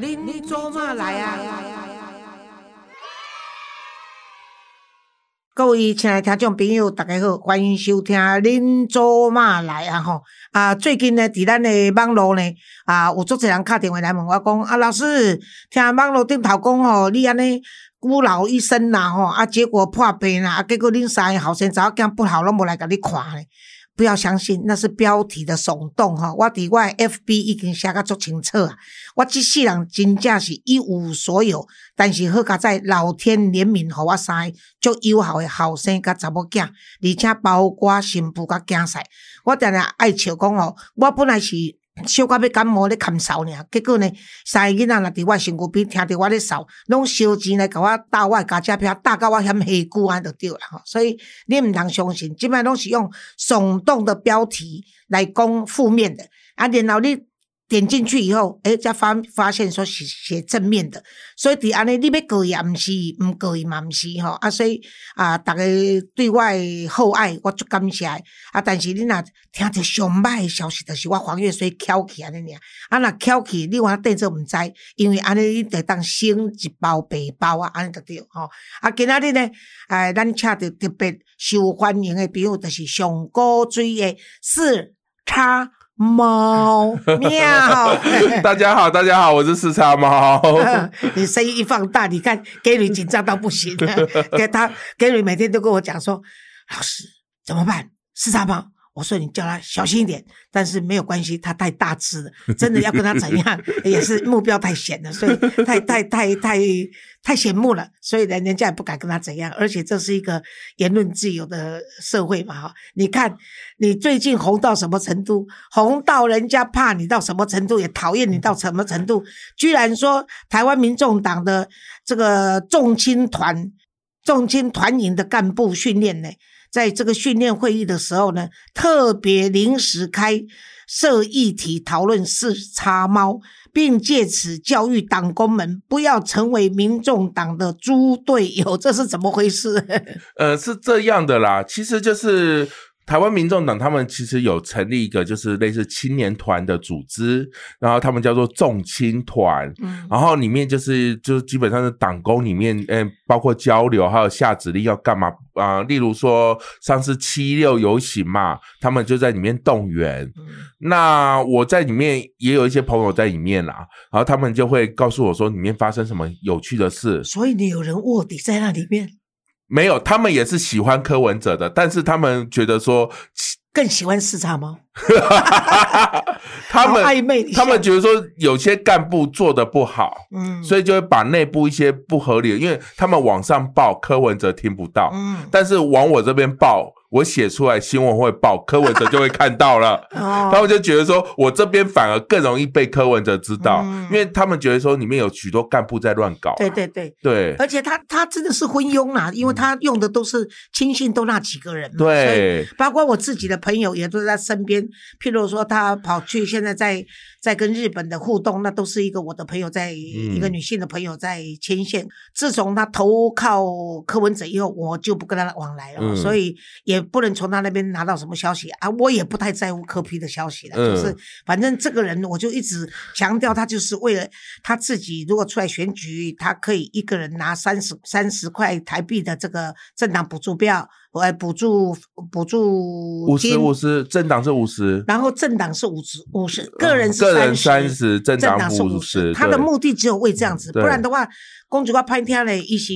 恁做嘛来啊？各位亲爱的听众朋友，大家好，欢迎收听《恁做嘛来啊》吼啊！最近呢，伫咱的网络呢啊，有足侪人敲电话来问我讲啊，老师，听网络顶头讲吼，你安尼孤老一生啦吼啊，结果破病啦，啊，结果恁三个后生查某囝不好，拢无来甲你看咧。不要相信，那是标题的耸动哈！我伫我 FB 已经写甲足清楚啊！我即世人真正是一无所有，但是好佳在老天怜悯，互我生个足友好的后生甲查某囝，而且包括新妇甲囝婿，我定定爱笑讲哦，我本来是。小可要感冒咧咳嗽尔，结果呢，三个囡仔若伫我身躯边，听着我咧嗽，拢烧钱来甲我搭我加车票，搭到我嫌下久安就对啦吼。所以你毋通相信，即摆拢是用耸动的标题来讲负面的，啊，然后你。点进去以后，诶，才发发现说是写正面的，所以伫安尼你要过伊也毋是，毋过伊嘛毋是吼，啊，所以啊，逐个对我厚爱，我足感谢，啊，但是你若听着上歹诶消息，就是我黄月水翘起安尼尔，啊，若翘起，你话对做毋知，因为安尼你得当省一包白包啊，安尼就对吼，啊，今仔日呢，诶，咱请着特别受欢迎诶比如，就是上古水诶四叉。猫喵！大家好，大家好，我是四叉猫。你声音一放大，你看 Gary 紧张到不行。给他 Gary 每天都跟我讲说：“老师怎么办？四叉猫。”我说你叫他小心一点，但是没有关系，他太大只了，真的要跟他怎样 也是目标太险了，所以太太太太太显目了，所以人人家也不敢跟他怎样。而且这是一个言论自由的社会嘛，哈！你看你最近红到什么程度？红到人家怕你到什么程度，也讨厌你到什么程度？居然说台湾民众党的这个重青团、重青团营的干部训练呢？在这个训练会议的时候呢，特别临时开设议题讨论四叉猫，并借此教育党工们不要成为民众党的猪队友，这是怎么回事？呃，是这样的啦，其实就是。台湾民众党他们其实有成立一个就是类似青年团的组织，然后他们叫做众青团，嗯，然后里面就是就是基本上是党工里面，嗯，包括交流还有下指令要干嘛啊？例如说上次七六游行嘛，他们就在里面动员。那我在里面也有一些朋友在里面啦，然后他们就会告诉我说里面发生什么有趣的事。所以你有人卧底在那里面。没有，他们也是喜欢柯文哲的，但是他们觉得说更喜欢视察吗？他们暧昧，他们觉得说有些干部做的不好，嗯，所以就会把内部一些不合理的，因为他们往上报柯文哲听不到，嗯，但是往我这边报。我写出来新闻会报，柯文哲就会看到了，他们就觉得说我这边反而更容易被柯文哲知道，因为他们觉得说里面有许多干部在乱搞。对对对。对，而且他他真的是昏庸啊，因为他用的都是亲信都那几个人，对，包括我自己的朋友也都在身边。譬如说他跑去现在在在跟日本的互动，那都是一个我的朋友在一个女性的朋友在牵线。自从他投靠柯文哲以后，我就不跟他往来了，所以也。不能从他那边拿到什么消息啊！我也不太在乎科批的消息了，就是反正这个人，我就一直强调他就是为了他自己。如果出来选举，他可以一个人拿三十三十块台币的这个政党补助票，来补助补助五十五十，政党是五十，然后政党是五十五十，个人是三十，政党是五十。他的目的只有为这样子，不然的话，公主要拍天嘞，一些。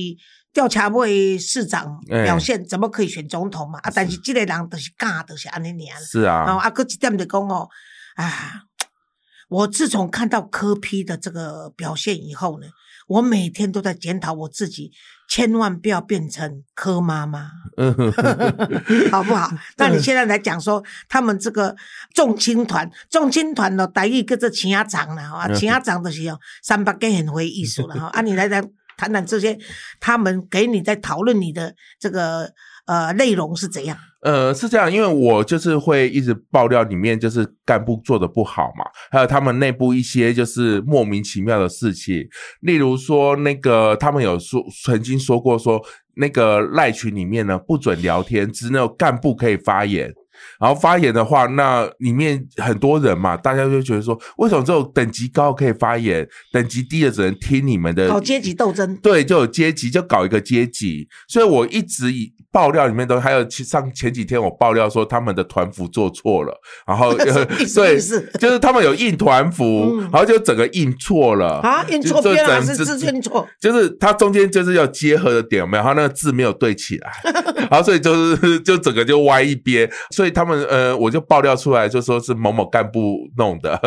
调查为市长表现，怎么可以选总统嘛？啊，但是这个人都是假，都是安尼样。是啊。然后啊，哥一点就讲哦，啊，我自从看到柯批的这个表现以后呢，我每天都在检讨我自己，千万不要变成柯妈妈，好不好？那你现在来讲说，他们这个重青团，重青团呢，待遇跟这青鸭长了啊，青鸭长的是哦，三百个很会艺术了哈。啊，你来来。谈谈这些，他们给你在讨论你的这个呃内容是怎样？呃，是这样，因为我就是会一直爆料里面就是干部做的不好嘛，还有他们内部一些就是莫名其妙的事情，例如说那个他们有说曾经说过说那个赖群里面呢不准聊天，只有干部可以发言。然后发言的话，那里面很多人嘛，大家就觉得说，为什么只有等级高可以发言，等级低的只能听你们的？搞阶级斗争，对，就有阶级，就搞一个阶级。所以我一直以爆料里面都还有，上前几天我爆料说他们的团服做错了，然后 对，就是他们有印团服，然后就整个印错了。啊，印错边还是字印错？就是它中间就是要结合的点没有，它那个字没有对起来，然后所以就是就整个就歪一边，所以他们呃，我就爆料出来就说是某某干部弄的，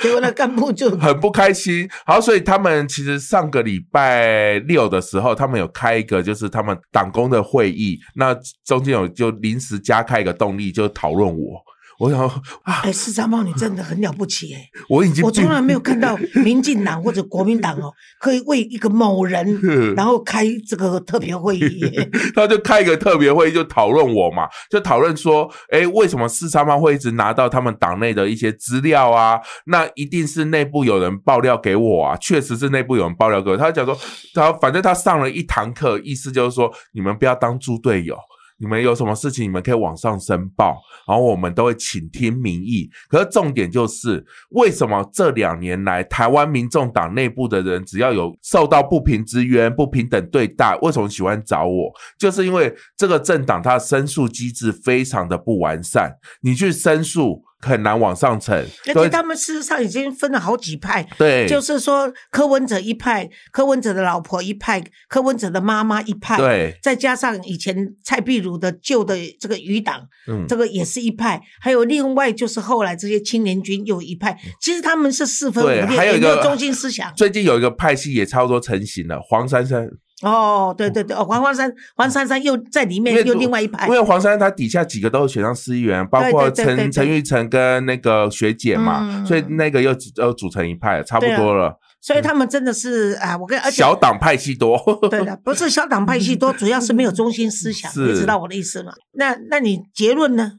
结果那干部就很不开心，好所以他们其实上个礼拜六的时候，他们有开一个就是他们党工的会议，那中间有就临时加开一个动力，就讨论我。我想啊，哎，四三八，你真的很了不起哎！我已经我从来没有看到民进党或者国民党哦，可以为一个某人 然后开这个特别会议。他就开一个特别会议，就讨论我嘛，就讨论说，哎，为什么四三八会一直拿到他们党内的一些资料啊？那一定是内部有人爆料给我啊！确实是内部有人爆料给我。他讲说，他反正他上了一堂课，意思就是说，你们不要当猪队友。你们有什么事情，你们可以往上申报，然后我们都会倾听民意。可是重点就是，为什么这两年来台湾民众党内部的人，只要有受到不平之冤、不平等对待，为什么喜欢找我？就是因为这个政党它的申诉机制非常的不完善，你去申诉。很难往上层，而且他们事实上已经分了好几派。对，就是说柯文哲一派，柯文哲的老婆一派，柯文哲的妈妈一派。对，再加上以前蔡壁如的旧的这个余党，嗯，这个也是一派。还有另外就是后来这些青年军又一派。其实他们是四分五裂，还有一个中心思想。最近有一个派系也差不多成型了，黄珊珊。哦，对对对，哦，黄黄山黄珊珊又在里面，又另外一派。因为黄珊珊她底下几个都是选上市议员，包括陈陈玉成跟那个学姐嘛，所以那个又又组成一派，差不多了。所以他们真的是啊，我跟而且小党派系多。对的，不是小党派系多，主要是没有中心思想，你知道我的意思吗？那那你结论呢？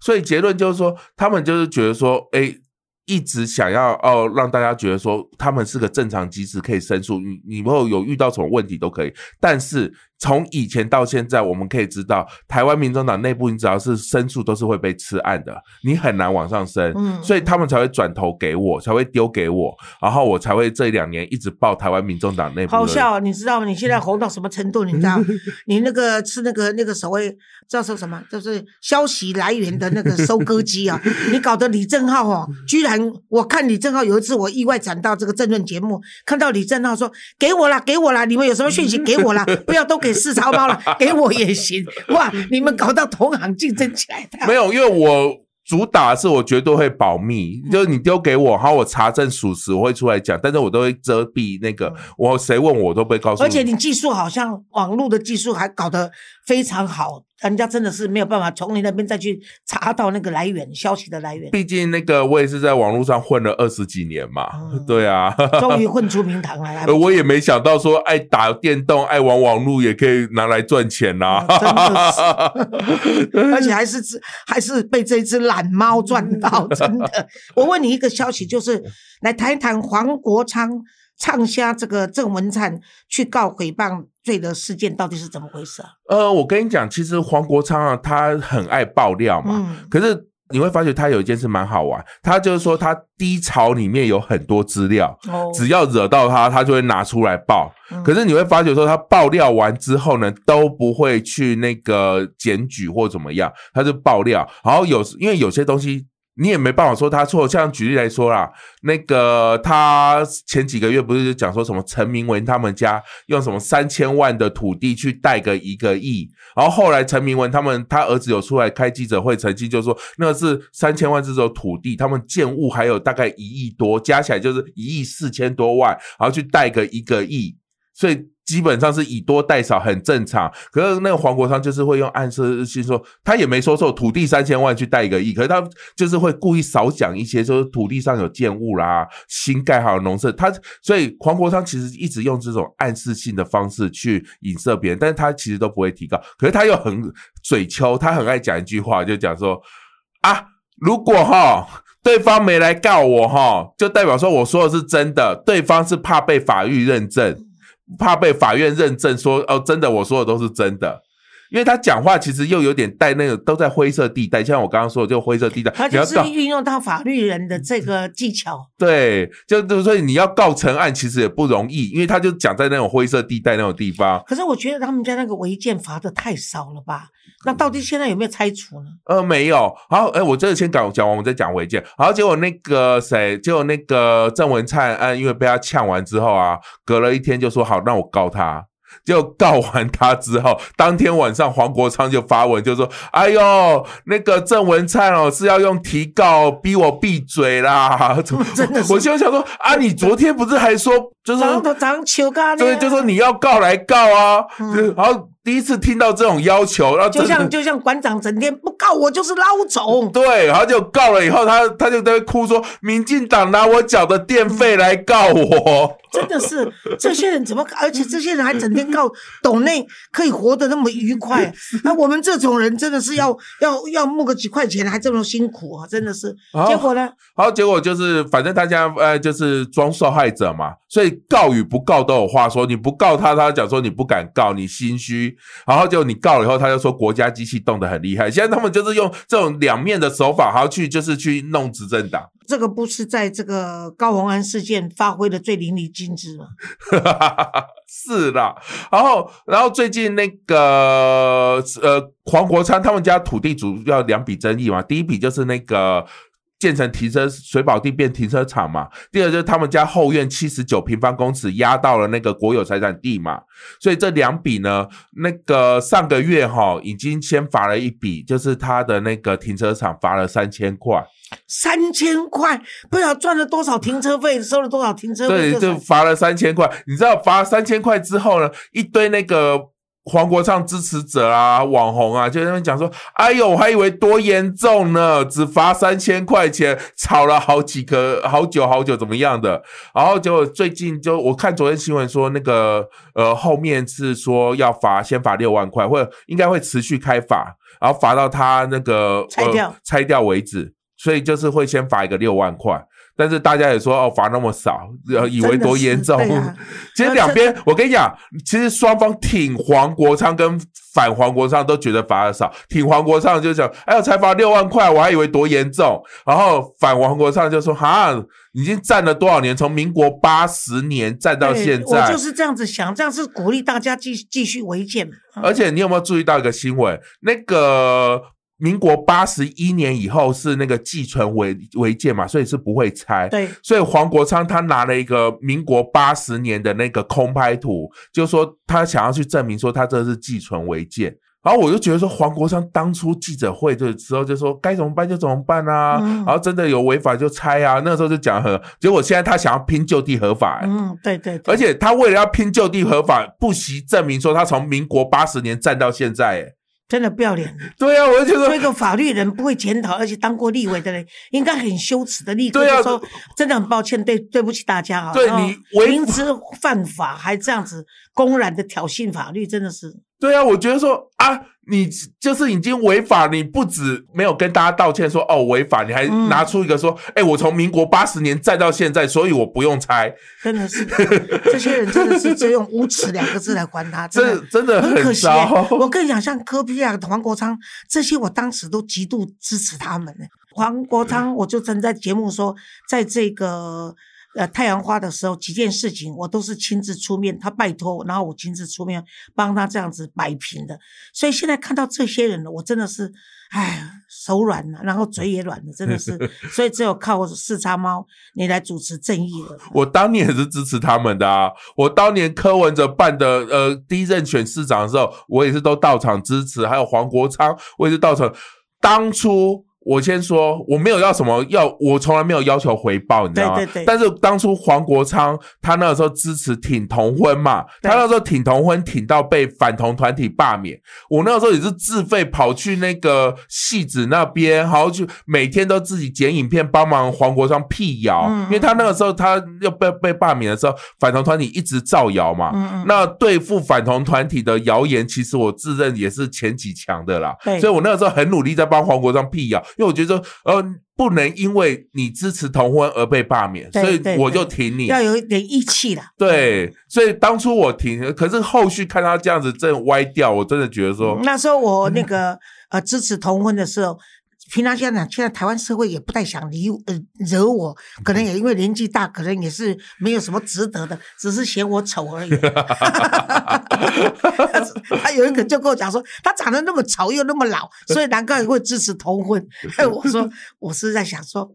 所以结论就是说，他们就是觉得说，哎。一直想要哦，让大家觉得说他们是个正常机制，可以申诉。你你们有遇到什么问题都可以，但是。从以前到现在，我们可以知道，台湾民众党内部，你只要是申诉，都是会被吃案的，你很难往上升，嗯，所以他们才会转头给我，才会丢给我，然后我才会这两年一直报台湾民众党内部。好笑，你知道吗？你现在红到什么程度？你知道？你那个吃那个那个所谓叫做什么？就是消息来源的那个收割机啊！你搞得李正浩哦，居然我看李正浩有一次我意外转到这个政论节目，看到李正浩说：“给我啦，给我啦，你们有什么讯息给我啦，不要都给。”四超包了，给我也行哇！你们搞到同行竞争起来的，没有，因为我主打是我绝对会保密，就是你丢给我，好，我查证属实，我会出来讲，但是我都会遮蔽那个，我谁问我都不会告诉。而且你技术好像网络的技术还搞得非常好。人家真的是没有办法从你那边再去查到那个来源消息的来源。毕竟那个我也是在网络上混了二十几年嘛，对啊，终于混出名堂来了。我也没想到说爱打电动、爱玩网络也可以拿来赚钱呐，真的是，而且还是还是被这只懒猫 赚到，真的。我问你一个消息，就是来谈一谈黄国昌。畅销这个郑文灿去告诽谤罪的事件到底是怎么回事啊？呃，我跟你讲，其实黄国昌啊，他很爱爆料嘛。可是你会发觉他有一件事蛮好玩，他就是说他低潮里面有很多资料，只要惹到他，他就会拿出来爆。可是你会发觉说他爆料完之后呢，都不会去那个检举或怎么样，他就爆料。然后有因为有些东西。你也没办法说他错，像举例来说啦，那个他前几个月不是就讲说什么陈明文他们家用什么三千万的土地去贷个一个亿，然后后来陈明文他们他儿子有出来开记者会澄清，就说那是三千万这种土地，他们建物还有大概一亿多，加起来就是一亿四千多万，然后去贷个一个亿，所以。基本上是以多代少，很正常。可是那个黄国昌就是会用暗示性说，他也没说错，土地三千万去贷一个亿。可是他就是会故意少讲一些，说土地上有建物啦，新盖好的农舍。他所以黄国昌其实一直用这种暗示性的方式去影射别人，但是他其实都不会提高。可是他又很嘴秋，他很爱讲一句话，就讲说啊，如果哈对方没来告我哈，就代表说我说的是真的，对方是怕被法律认证。怕被法院认证说哦，真的我说的都是真的。因为他讲话其实又有点带那个都在灰色地带，像我刚刚说的，就灰色地带。他就是运用到法律人的这个技巧。对，就就所以你要告成案，其实也不容易，因为他就讲在那种灰色地带那种地方。可是我觉得他们家那个违建罚的太少了吧？那到底现在有没有拆除呢？呃，没有。好，哎，我这个先讲讲完，我再讲违建。好，结果那个谁，结果那个郑文灿，嗯，因为被他呛完之后啊，隔了一天就说好，那我告他。就告完他之后，当天晚上黄国昌就发文就说：“哎呦，那个郑文灿哦是要用提告逼我闭嘴啦！”真的，我就想说啊，你昨天不是还说就是早上求告，对，就说你要告来告啊，然后。第一次听到这种要求，然后就像就像馆长整天不告我就是捞总，对，然后就告了以后，他他就在哭说，民进党拿我缴的电费来告我，真的是这些人怎么？而且这些人还整天告董内可以活得那么愉快，那我们这种人真的是要要要募个几块钱，还这么辛苦啊，真的是。结果呢？好，结果就是反正大家呃就是装受害者嘛，所以告与不告都有话说。你不告他，他讲说你不敢告，你心虚。然后就你告了以后，他就说国家机器动得很厉害。现在他们就是用这种两面的手法，还要去就是去弄执政党。这个不是在这个高鸿安事件发挥的最淋漓尽致吗？是啦。然后，然后最近那个呃黄国昌他们家土地主要两笔争议嘛，第一笔就是那个。建成停车水保地变停车场嘛，第二就是他们家后院七十九平方公尺压到了那个国有财产地嘛，所以这两笔呢，那个上个月哈已经先罚了一笔，就是他的那个停车场罚了三千块，三千块不知道赚了多少停车费，收了多少停车费，对，就罚了三千块。你知道罚三千块之后呢，一堆那个。黄国昌支持者啊，网红啊，就在那边讲说：“哎呦，我还以为多严重呢，只罚三千块钱，吵了好几个好久好久，怎么样的？然后就最近就我看昨天新闻说，那个呃后面是说要罚，先罚六万块，或者应该会持续开罚，然后罚到他那个拆掉拆掉为止，所以就是会先罚一个六万块。”但是大家也说哦，罚那么少，以为多严重。其实两边，我跟你讲，其实双方挺黄国昌跟反黄国昌都觉得罚的少。挺黄国昌就讲，哎呦，才罚六万块，我还以为多严重。然后反黄国昌就说，哈，已经站了多少年？从民国八十年站到现在。我就是这样子想，这样是鼓励大家继继续违建。而且你有没有注意到一个新闻？那个。民国八十一年以后是那个寄存违违建嘛，所以是不会拆。对，所以黄国昌他拿了一个民国八十年的那个空拍图，就说他想要去证明说他这是寄存违建。然后我就觉得说黄国昌当初记者会的时候就说该怎么办就怎么办啊，然后真的有违法就拆啊，那时候就讲和，结果现在他想要拼就地合法。嗯，对对。而且他为了要拼就地合法，不惜证明说他从民国八十年站到现在，哎。真的不要脸！对啊，我就觉得，一个法律人不会检讨，而且当过立委的人，应该很羞耻的立刻就说：“真的很抱歉，对对不起大家啊！”对你明知犯法还这样子公然的挑衅法律，真的是。对啊，我觉得说啊，你就是已经违法，你不止没有跟大家道歉说哦违法，你还拿出一个说，哎，我从民国八十年站到现在，所以我不用拆。真的是，这些人真的是只用无耻两个字来还他，真的真的很可惜。我跟你讲，像柯比啊、黄国昌这些，我当时都极度支持他们呢。黄国昌，我就曾在节目说，在这个。呃，太阳花的时候，几件事情我都是亲自出面，他拜托，然后我亲自出面帮他这样子摆平的。所以现在看到这些人了，我真的是，哎，手软了，然后嘴也软了，真的是。所以只有靠四叉猫你来主持正义了。我当年也是支持他们的啊，我当年柯文哲办的呃第一任选市长的时候，我也是都到场支持，还有黄国昌，我也是到场。当初。我先说，我没有要什么要，我从来没有要求回报，你知道吗？但是当初黄国昌他那个时候支持挺同婚嘛，他那时候挺同婚挺到被反同团体罢免，我那个时候也是自费跑去那个戏子那边，然后去每天都自己剪影片帮忙黄国昌辟谣，因为他那个时候他要被被罢免的时候，反同团体一直造谣嘛，那对付反同团体的谣言，其实我自认也是前几强的啦，所以我那个时候很努力在帮黄国昌辟谣。因为我觉得，呃，不能因为你支持同婚而被罢免，所以我就挺你，要有一点义气的。对，所以当初我挺，可是后续看他这样子真歪掉，我真的觉得说，那时候我那个呃支持同婚的时候。平常现在现在台湾社会也不太想理呃惹我，可能也因为年纪大，可能也是没有什么值得的，只是嫌我丑而已。他有一个就跟我讲说，他长得那么丑又那么老，所以难怪会支持同婚。我说我是在想说。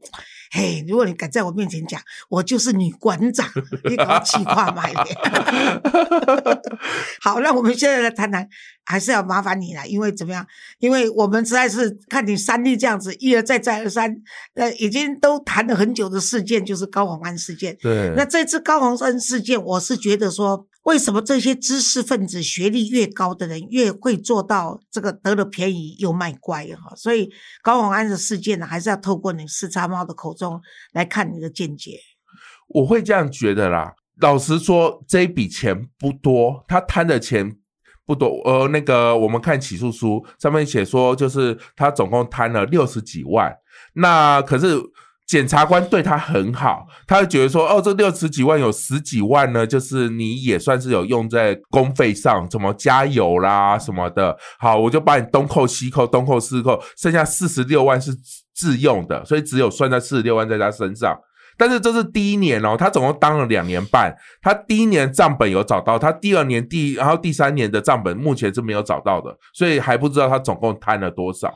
嘿，如果你敢在我面前讲，我就是女馆长，你搞气话买 的。好，那我们现在来谈谈，还是要麻烦你了，因为怎么样？因为我们实在是看你三弟这样子一而再再而三，呃，已经都谈了很久的事件，就是高洪安事件。对，那这次高洪安事件，我是觉得说。为什么这些知识分子、学历越高的人越会做到这个得了便宜又卖乖哈？所以高宏安的事件呢，还是要透过你四叉猫的口中来看你的见解。我会这样觉得啦。老实说，这一笔钱不多，他贪的钱不多。呃，那个我们看起诉书上面写说，就是他总共贪了六十几万。那可是。检察官对他很好，他会觉得说，哦，这六十几万有十几万呢，就是你也算是有用在公费上，怎么加油啦什么的。好，我就把你东扣西扣，东扣西扣，剩下四十六万是自用的，所以只有算在四十六万在他身上。但是这是第一年哦，他总共当了两年半，他第一年账本有找到，他第二年第然后第三年的账本目前是没有找到的，所以还不知道他总共贪了多少。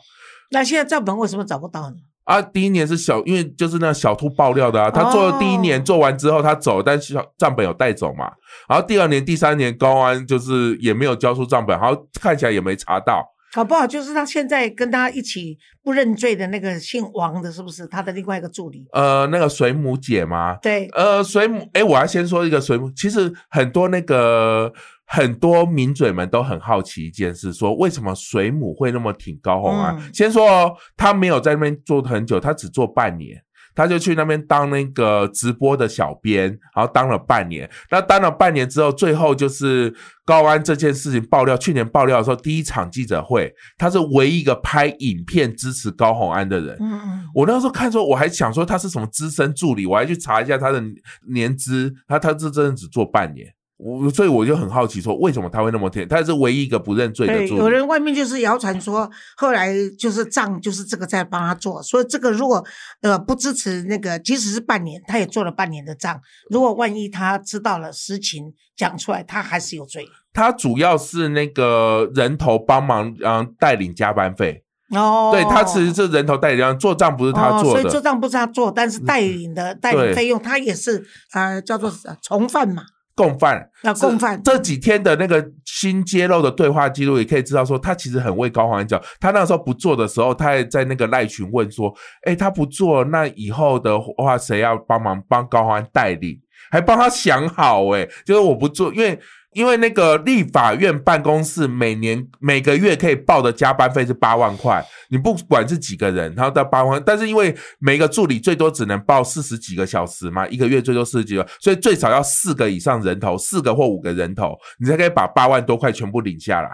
那现在账本为什么找不到呢？啊，第一年是小，因为就是那小兔爆料的啊。他做了第一年做完之后，他走，但是账本有带走嘛。然后第二年、第三年高安就是也没有交出账本，然后看起来也没查到。搞不好就是他现在跟他一起不认罪的那个姓王的，是不是他的另外一个助理？呃，那个水母姐吗？对，呃，水母，哎，我要先说一个水母，其实很多那个。很多名嘴们都很好奇一件事，说为什么水母会那么挺高红啊？先说哦，他没有在那边做很久，他只做半年，他就去那边当那个直播的小编，然后当了半年。那当了半年之后，最后就是高安这件事情爆料，去年爆料的时候，第一场记者会，他是唯一一个拍影片支持高红安的人。嗯嗯，我那时候看说，我还想说他是什么资深助理，我还去查一下他的年资，他他这真的只做半年。我所以我就很好奇，说为什么他会那么甜？他是唯一一个不认罪的。对，有人外面就是谣传说，后来就是账就是这个在帮他做，所以这个如果呃不支持那个，即使是半年，他也做了半年的账。如果万一他知道了实情讲出来，他还是有罪。他主要是那个人头帮忙，嗯，带领加班费。哦，对他其实是人头代理，做账不是他做的，所以做账不是他做，但是带领的带领费用他也是啊，叫做从犯嘛。共犯要共犯，这几天的那个新揭露的对话记录也可以知道，说他其实很为高黄安讲。他那时候不做的时候，他还在那个赖群问说：“哎，他不做，那以后的话谁要帮忙帮高黄安代理？还帮他想好，哎，就是我不做，因为。”因为那个立法院办公室每年每个月可以报的加班费是八万块，你不管是几个人，然后到八万，但是因为每个助理最多只能报四十几个小时嘛，一个月最多四十几个，所以最少要四个以上人头，四个或五个人头，你才可以把八万多块全部领下来。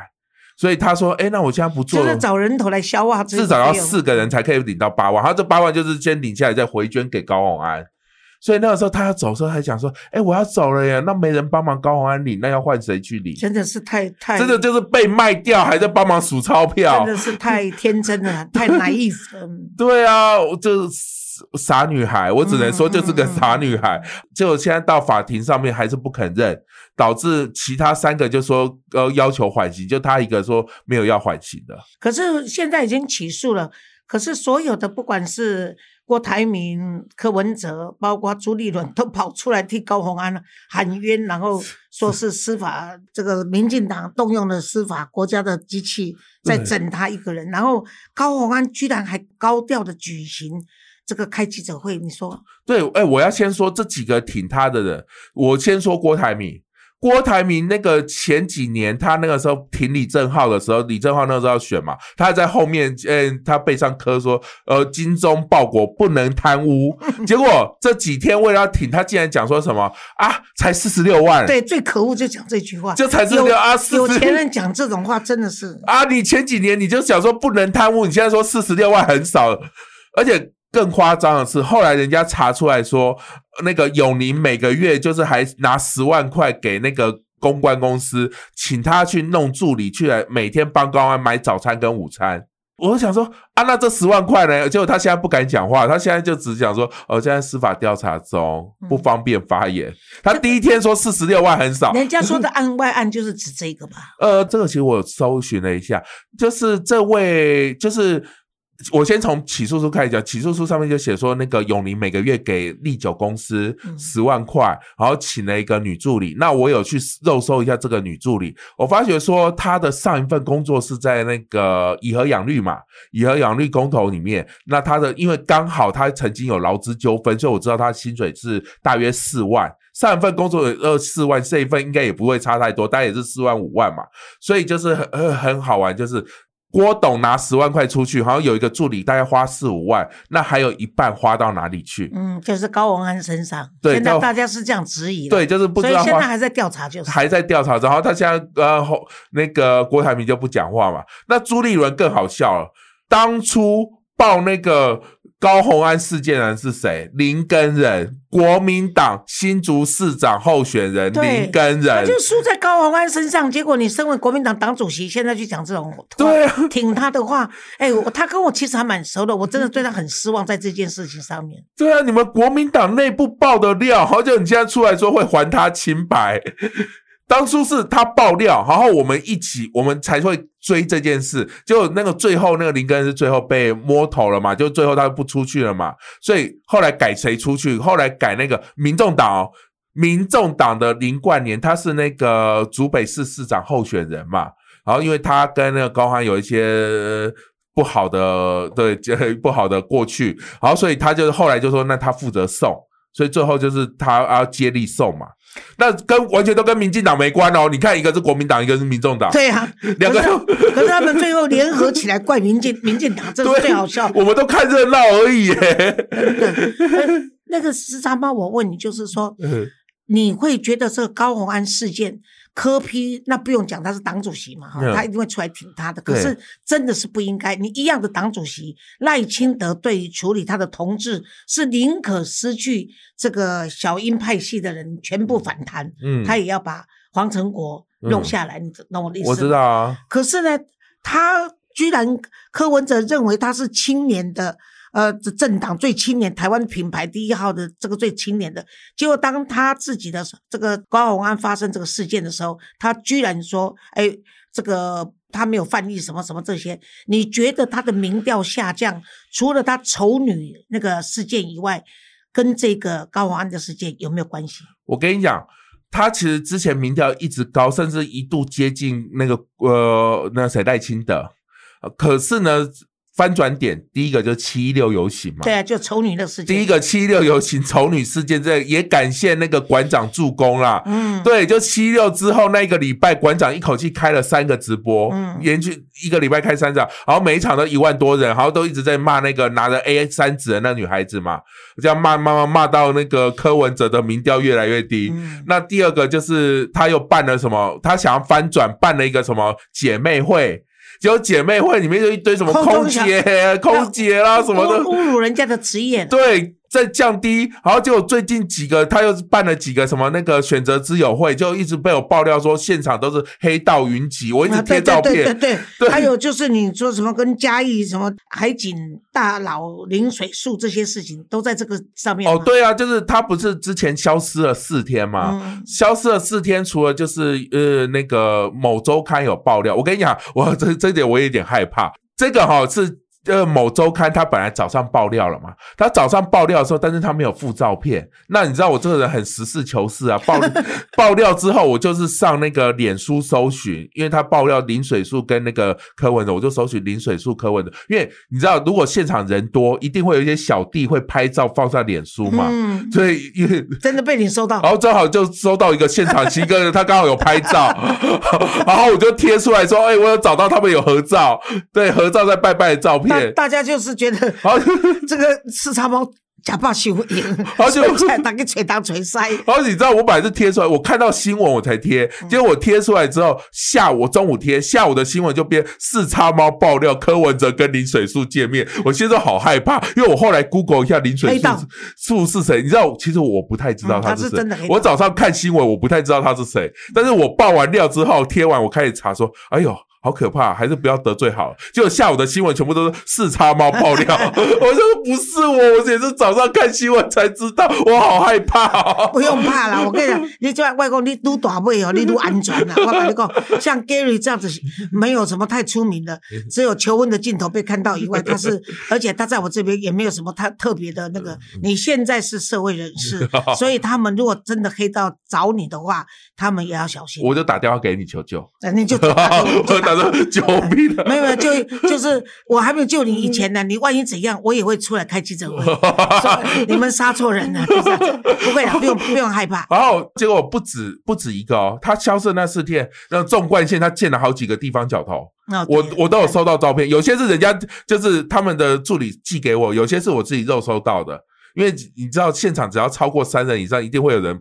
所以他说：“哎，那我现在不做，就是找人头来消化，至少要四个人才可以领到八万。他这八万就是先领下来，再回捐给高永安。”所以那个时候他要走的时候，还讲说：“哎，我要走了耶，那没人帮忙高鸿安领，那要换谁去理？”真的是太太，真的就是被卖掉，还在帮忙数钞票，真的是太天真了，太 naive。对啊，就是傻女孩，我只能说就是个傻女孩。结果现在到法庭上面还是不肯认，导致其他三个就说呃要求缓刑，就他一个说没有要缓刑的。可是现在已经起诉了，可是所有的不管是。郭台铭、柯文哲，包括朱立伦，都跑出来替高鸿安喊冤，然后说是司法这个民进党动用了司法国家的机器在整他一个人，然后高鸿安居然还高调的举行这个开记者会，你说？对，哎，我要先说这几个挺他的人，我先说郭台铭。郭台铭那个前几年，他那个时候挺李正浩的时候，李正浩那时候要选嘛，他还在后面，嗯，他背上刻说，呃，精忠报国，不能贪污。结果这几天为了挺他，竟然讲说什么啊，才四十六万。对，最可恶就讲这句话，就才四十六啊，有钱人讲这种话真的是啊，你前几年你就想说不能贪污，你现在说四十六万很少，而且。更夸张的是，后来人家查出来说，那个永宁每个月就是还拿十万块给那个公关公司，请他去弄助理，去来每天帮高安买早餐跟午餐。我想说啊，那这十万块呢？结果他现在不敢讲话，他现在就只讲说，哦，现在司法调查中，不方便发言。他第一天说四十六万很少，人家说的案外案就是指这个吧？呃，这个其实我搜寻了一下，就是这位就是。我先从起诉书开始讲，起诉书上面就写说，那个永宁每个月给利酒公司十万块，然后请了一个女助理。那我有去肉搜一下这个女助理，我发觉说她的上一份工作是在那个以和养绿嘛，以和养绿公投里面。那她的因为刚好她曾经有劳资纠纷，所以我知道她薪水是大约四万。上一份工作二四万，这一份应该也不会差太多，大概也是四万五万嘛。所以就是很很好玩，就是。郭董拿十万块出去，好像有一个助理大概花四五万，那还有一半花到哪里去？嗯，就是高文安身上。对，现在大家是这样质疑。对，就是不知道。所以现在还在调查，就是还在调查。然后他现在呃，那个郭台铭就不讲话嘛。那朱立伦更好笑了，当初报那个。高鸿安事件人是谁？林根人，国民党新竹市长候选人林根人，他就输在高鸿安身上。结果你身为国民党党主席，现在去讲这种对挺他的话，哎，他跟我其实还蛮熟的，我真的对他很失望在这件事情上面。对啊，你们国民党内部爆的料，好久你现在出来说会还他清白。当初是他爆料，然后我们一起，我们才会追这件事。就那个最后那个林根是最后被摸头了嘛？就最后他不出去了嘛？所以后来改谁出去？后来改那个民众党，民众党的林冠年，他是那个竹北市市长候选人嘛？然后因为他跟那个高欢有一些不好的对 不好的过去，然后所以他就后来就说，那他负责送，所以最后就是他要接力送嘛。那跟完全都跟民进党没关哦，你看一个是国民党，一个是民众党，对啊，两个，可是他们最后联合起来怪民进民进党，这是最好笑。我们都看热闹而已。那个十三猫，我问你，就是说，你会觉得这个高鸿安事件？柯批那不用讲，他是党主席嘛，哈，他一定会出来挺他的。可是真的是不应该，你一样的党主席赖清德对于处理他的同志是宁可失去这个小鹰派系的人全部反弹，嗯，他也要把黄成国弄下来，你懂我的意思？我知道啊。可是呢，他居然柯文哲认为他是青年的。呃，这政党最青年，台湾品牌第一号的这个最青年的，结果当他自己的这个高鸿安发生这个事件的时候，他居然说：“哎，这个他没有犯意什么什么这些。”你觉得他的民调下降，除了他丑女那个事件以外，跟这个高鸿安的事件有没有关系？我跟你讲，他其实之前民调一直高，甚至一度接近那个呃那谁赖清德，可是呢。翻转点，第一个就是七一六游行嘛。对啊，就丑女的事件。第一个七一六游行丑女事件，这也感谢那个馆长助攻啦。嗯，对，就七六之后那个礼拜，馆长一口气开了三个直播，嗯，连续一个礼拜开三场，然后每一场都一万多人，然后都一直在骂那个拿着 A 三纸的那女孩子嘛，这样骂骂骂骂到那个柯文哲的民调越来越低。那第二个就是他又办了什么？他想要翻转，办了一个什么姐妹会。有姐妹会里面就一堆什么空姐、空姐啦什么的，侮辱人家的职业。对。在降低，然后结果最近几个他又办了几个什么那个选择之友会，就一直被我爆料说现场都是黑道云集，我一直贴照片。对对 对，还有就是你说什么跟嘉义什么海景大佬林水树这些事情，都在这个上面。哦，对啊，就是他不是之前消失了四天吗？消失了四天，除了就是呃那个某周刊有爆料，我跟你讲，我这这点我有点害怕，这个哈是。呃，某周刊他本来早上爆料了嘛，他早上爆料的时候，但是他没有附照片。那你知道我这个人很实事求是啊，爆 爆料之后，我就是上那个脸书搜寻，因为他爆料林水树跟那个柯文的，我就搜寻林水树柯文的。因为你知道，如果现场人多，一定会有一些小弟会拍照放上脸书嘛，所以因为真的被你收到，然后正好就收到一个现场七个人，他刚好有拍照，然后我就贴出来说，哎，我有找到他们有合照，对，合照在拜拜的照片。大家就是觉得，这个四叉猫假报收赢，而且所以才大家吹东吹西。然后 你知道，我本来是贴出来，我看到新闻我才贴，结果我贴出来之后，下午中午贴，下午的新闻就变四叉猫爆料柯文哲跟林水树见面，我现在好害怕，因为我后来 Google 一下林水树树是谁，你知道，其实我不太知道他是谁。我早上看新闻，我不太知道他是谁，但是我爆完料之后贴完，我开始查说，哎呦。好可怕，还是不要得罪好。就下午的新闻全部都是四叉猫爆料，我说不是我，我也是早上看新闻才知道，我好害怕。不用怕啦，我跟你讲，你这外公你都大尾哦，你都安全啦。我跟你讲，像 Gary 这样子，没有什么太出名的，只有求婚的镜头被看到以外，他是，而且他在我这边也没有什么太特别的那个。你现在是社会人士，所以他们如果真的黑到找你的话，他们也要小心。我就打电话给你求救，那你就打。救命！没有没有，就就是我还没有救你以前呢，你万一怎样，我也会出来开记者会。你们杀错人了，不会的，不用不用害怕。然后结果不止不止一个哦，他消失那四天，那纵贯线他建了好几个地方角头，我我都有收到照片，有些是人家就是他们的助理寄给我，有些是我自己肉收到的。因为你知道，现场只要超过三人以上，一定会有人。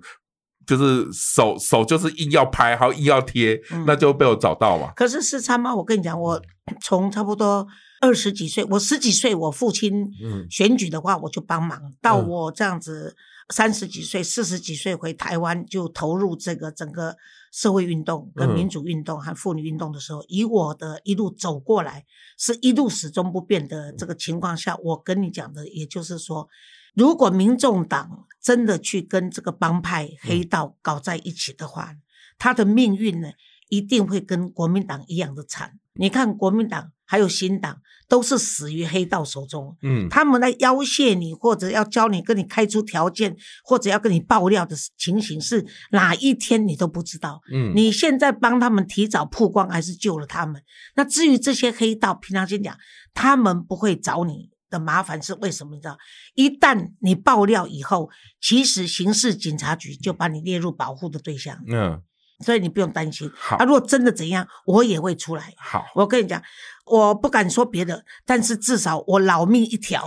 就是手手就是硬要拍，还硬要贴，那就被我找到嘛。可是四川猫，我跟你讲，我从差不多二十几岁，我十几岁，我父亲选举的话，我就帮忙；到我这样子三十几岁、四十几岁回台湾，就投入这个整个社会运动、跟民主运动和妇女运动的时候，以我的一路走过来，是一路始终不变的这个情况下，我跟你讲的，也就是说。如果民众党真的去跟这个帮派黑道搞在一起的话，他的命运呢，一定会跟国民党一样的惨。你看，国民党还有新党都是死于黑道手中。嗯，他们来要挟你，或者要教你，跟你开出条件，或者要跟你爆料的情形是哪一天你都不知道。嗯，你现在帮他们提早曝光，还是救了他们？那至于这些黑道，平常心讲，他们不会找你。的麻烦是为什么？你知道，一旦你爆料以后，其实刑事警察局就把你列入保护的对象。嗯，所以你不用担心。好，啊，如果真的怎样，我也会出来。好，我跟你讲，我不敢说别的，但是至少我老命一条，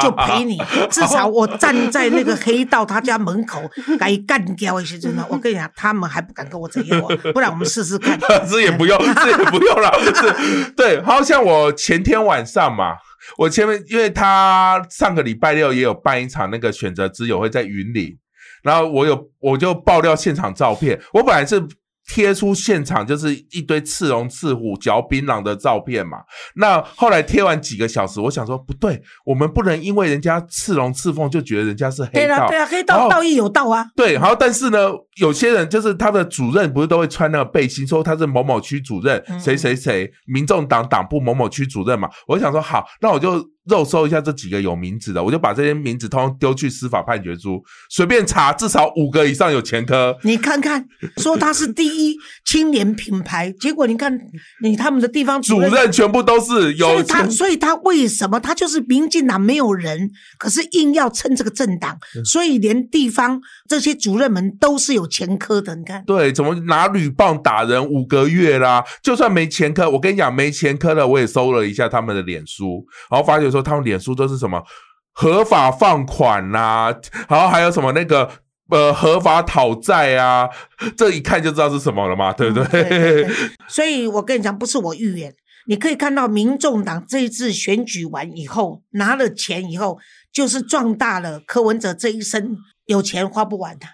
就陪你。至少我站在那个黑道他家门口，该干掉一些真的。我跟你讲，他们还不敢跟我怎样，不然我们试试看。这也不用，这也不用了。对，好像我前天晚上嘛。我前面，因为他上个礼拜六也有办一场那个选择之友会在云里，然后我有我就爆料现场照片，我本来是。贴出现场就是一堆刺龙刺虎嚼槟榔的照片嘛。那后来贴完几个小时，我想说不对，我们不能因为人家刺龙刺凤就觉得人家是黑道。对啊，黑道道义有道啊。对，然后但是呢，有些人就是他的主任不是都会穿那个背心，说他是某某区主任，谁谁谁，民众党党部某某区主任嘛。我想说好，那我就。肉搜一下这几个有名字的，我就把这些名字通通丢去司法判决书，随便查，至少五个以上有前科。你看看，说他是第一青年品牌，结果你看你他们的地方主任全部都是有。所以他，所以他为什么他就是民进党没有人，可是硬要撑这个政党，所以连地方这些主任们都是有前科的。你看，对，怎么拿铝棒打人五个月啦？就算没前科，我跟你讲，没前科的我也搜了一下他们的脸书，然后发现。说他们脸书都是什么合法放款呐，然后还有什么那个呃合法讨债啊，这一看就知道是什么了嘛，对不对？所以我跟你讲，不是我预言，你可以看到民众党这一次选举完以后拿了钱以后，就是壮大了柯文哲这一生有钱花不完的。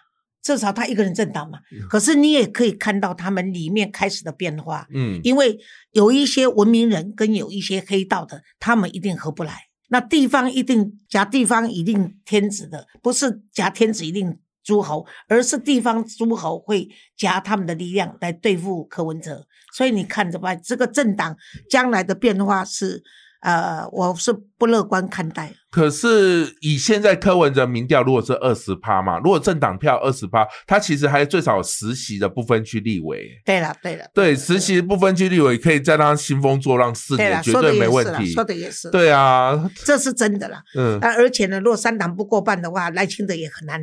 至少他一个人政党嘛，可是你也可以看到他们里面开始的变化，嗯，因为有一些文明人跟有一些黑道的，他们一定合不来。那地方一定夹地方一定天子的，不是夹天子一定诸侯，而是地方诸侯会夹他们的力量来对付柯文哲。所以你看着吧，这个政党将来的变化是，呃，我是不乐观看待。可是以现在柯文哲民调如果是二十趴嘛，如果政党票二十趴，他其实还最少实习的部分区立委。对了，对了，对实习部分区立委可以再让兴风作浪四年，绝对没问题。说的也是，对啊，这是真的啦。嗯，而且呢，如果三党不过半的话，赖清德也很难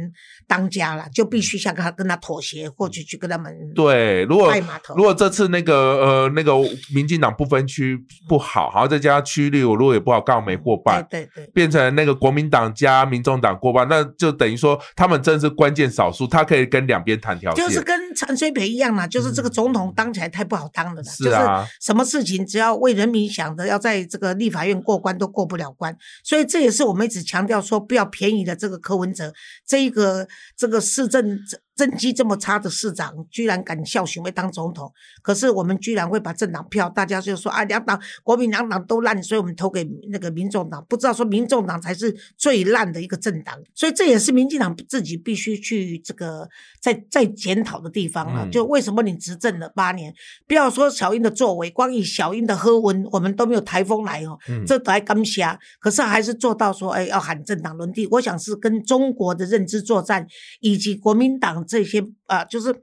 当家了，就必须想跟他跟他妥协，或者去跟他们对。如果如果这次那个呃那个民进党不分区不好，然后再加区据率我如果也不好，刚好没过半，对对对，变成那个国民党加民众党过半，那就等于说他们真是关键少数，他可以跟两边谈条件，就是跟陈水扁一样嘛，就是这个总统当起来太不好当了啦，是啊，什么事情只要为人民想的，要在这个立法院过关都过不了关，所以这也是我们一直强调说不要便宜的这个柯文哲这一个这个市政。政绩这么差的市长，居然敢效行为当总统，可是我们居然会把政党票，大家就说啊，两党国民两党都烂，所以我们投给那个民众党，不知道说民众党才是最烂的一个政党，所以这也是民进党自己必须去这个在在检讨的地方了。就为什么你执政了八年，不要说小英的作为，光以小英的喝温，我们都没有台风来哦，这还刚下，可是还是做到说，哎，要喊政党轮替，我想是跟中国的认知作战以及国民党。这些啊，就是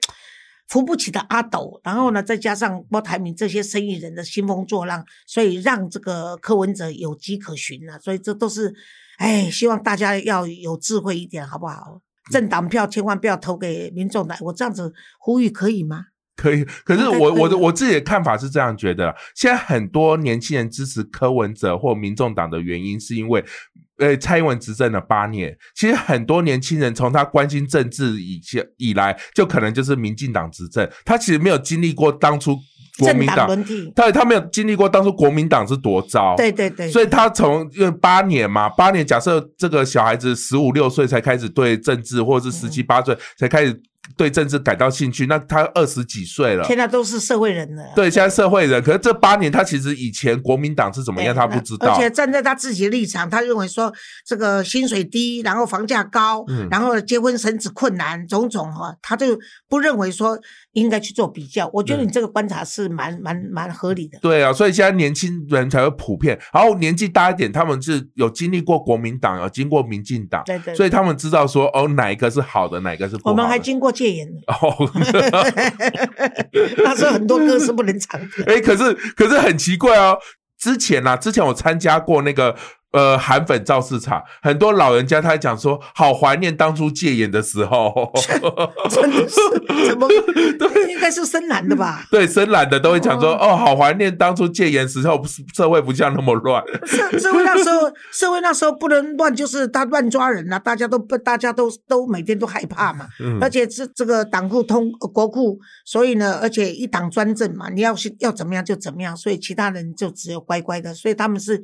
扶不起的阿斗，然后呢，再加上郭台铭这些生意人的兴风作浪，所以让这个柯文哲有机可循了。所以这都是，哎，希望大家要有智慧一点，好不好？政党票千万不要投给民众党，我这样子呼吁可以吗？可以，可是我我的我自己的看法是这样觉得，现在很多年轻人支持柯文哲或民众党的原因，是因为。呃，蔡英文执政了八年，其实很多年轻人从他关心政治以前以来，就可能就是民进党执政，他其实没有经历过当初国民党轮替，他他没有经历过当初国民党是多糟，对对对，所以他从因为八年嘛，八年假设这个小孩子十五六岁才开始对政治，或者是十七八岁才开始。对政治感到兴趣，那他二十几岁了，现在都是社会人了。对，现在社会人，可是这八年他其实以前国民党是怎么样，他不知道。而且站在他自己的立场，他认为说这个薪水低，然后房价高，然后结婚生子困难，种种哈，他就不认为说应该去做比较。我觉得你这个观察是蛮蛮蛮合理的。对啊，所以现在年轻人才会普遍，然后年纪大一点，他们是有经历过国民党，有经过民进党，对对，所以他们知道说哦，哪一个是好的，哪一个是不好。我们还经过。戒严哦，那时候很多歌是不能唱的。哎，可是可是很奇怪哦，之前啊，之前我参加过那个。呃，韩粉造市场，很多老人家他讲说，好怀念当初戒严的时候，真的是怎么？对，应该是深蓝的吧？对，深蓝的都会讲说，哦，好怀念当初戒严时候，社会不像那么乱。社社会那时候，社会那时候不能乱，就是他乱抓人啊，大家都不，大家都都每天都害怕嘛。嗯。而且是这个党库通国库，所以呢，而且一党专政嘛，你要是要怎么样就怎么样，所以其他人就只有乖乖的，所以他们是。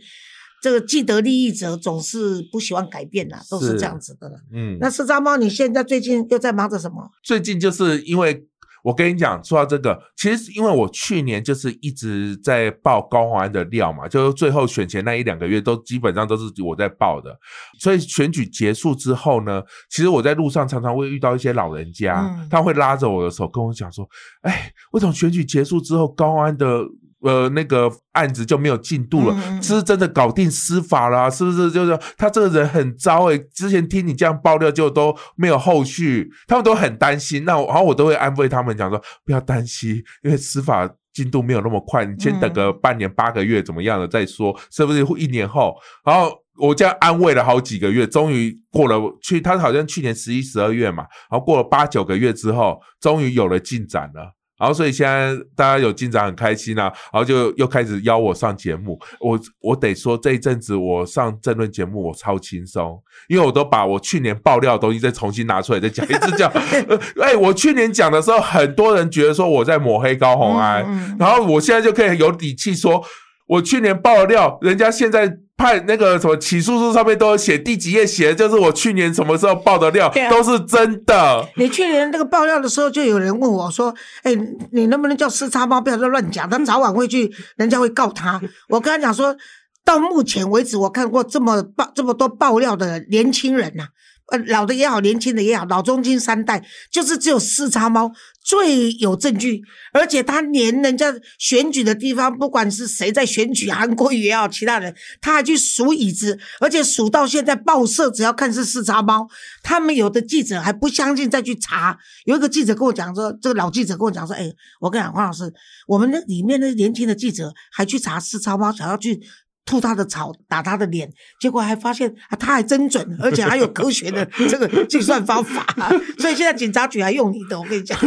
这个既得利益者总是不喜欢改变呐，都是这样子的。嗯，那四张猫，你现在最近又在忙着什么？最近就是因为我跟你讲，说到这个，其实因为我去年就是一直在报高宏安的料嘛，就是最后选前那一两个月都基本上都是我在报的。所以选举结束之后呢，其实我在路上常常会遇到一些老人家，他会拉着我的手跟我讲说：“哎，为什么选举结束之后高安的？”呃，那个案子就没有进度了，是真的搞定司法了？是不是就是他这个人很糟诶？之前听你这样爆料，就都没有后续，他们都很担心。那然后我都会安慰他们讲说，不要担心，因为司法进度没有那么快，你先等个半年八个月怎么样的再说，是不是一年后？然后我这样安慰了好几个月，终于过了去，他好像去年十一、十二月嘛，然后过了八九个月之后，终于有了进展了。然后，所以现在大家有进展很开心啊，然后就又开始邀我上节目。我我得说，这一阵子我上政论节目我超轻松，因为我都把我去年爆料的东西再重新拿出来再讲一次。讲，哎，我去年讲的时候，很多人觉得说我在抹黑高红安，然后我现在就可以有底气说，我去年爆料，人家现在。派那个什么起诉书上面都有写第几页写的就是我去年什么时候爆的料都是真的。你去年那个爆料的时候，就有人问我说：“哎，你能不能叫四叉猫不要再乱讲？他早晚会去，人家会告他。”我跟他讲说，到目前为止，我看过这么爆这么多爆料的年轻人呐。呃，老的也好，年轻的也好，老中青三代，就是只有四叉猫最有证据，而且他连人家选举的地方，不管是谁在选举，韩国瑜也好，其他人，他还去数椅子，而且数到现在报社只要看是四叉猫，他们有的记者还不相信，再去查。有一个记者跟我讲说，这个老记者跟我讲说，哎，我跟你讲，黄老师，我们那里面那年轻的记者还去查四叉猫，想要去。吐他的草，打他的脸，结果还发现啊，他还真准，而且还有科学的 这个计算方法，所以现在警察局还用你的，我跟你讲。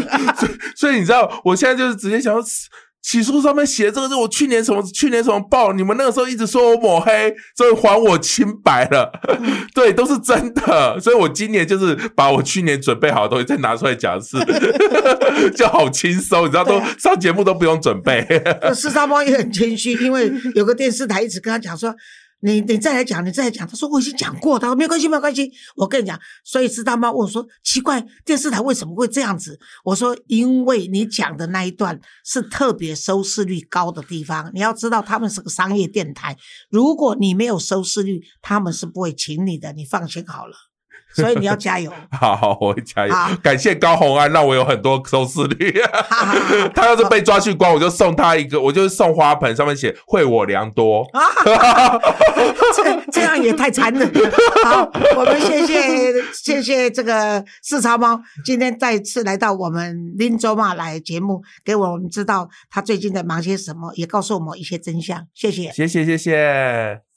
所以你知道，我现在就是直接想，起诉上面写这个是我去年什么去年什么报，你们那个时候一直说我抹黑，所以还我清白了，对，都是真的，所以我今年就是把我去年准备好的东西再拿出来讲是，就好轻松，你知道都上节目都不用准备。四三猫也很谦虚，因为有个电视台一直跟他讲说。你你再来讲，你再来讲。他说我已经讲过，他说没关系，没关系。我跟你讲，所以知道吗？我说奇怪，电视台为什么会这样子？我说因为你讲的那一段是特别收视率高的地方。你要知道，他们是个商业电台，如果你没有收视率，他们是不会请你的。你放心好了。所以你要加油，好好，我会加油。感谢高红安，让我有很多收视率。他要是被抓去关，我就送他一个，我就送花盆，上面写“惠我良多”。这这样也太残忍了。好，我们谢谢谢谢这个四超猫，今天再次来到我们林州嘛来节目，给我们知道他最近在忙些什么，也告诉我们一些真相。谢谢，谢谢，谢谢。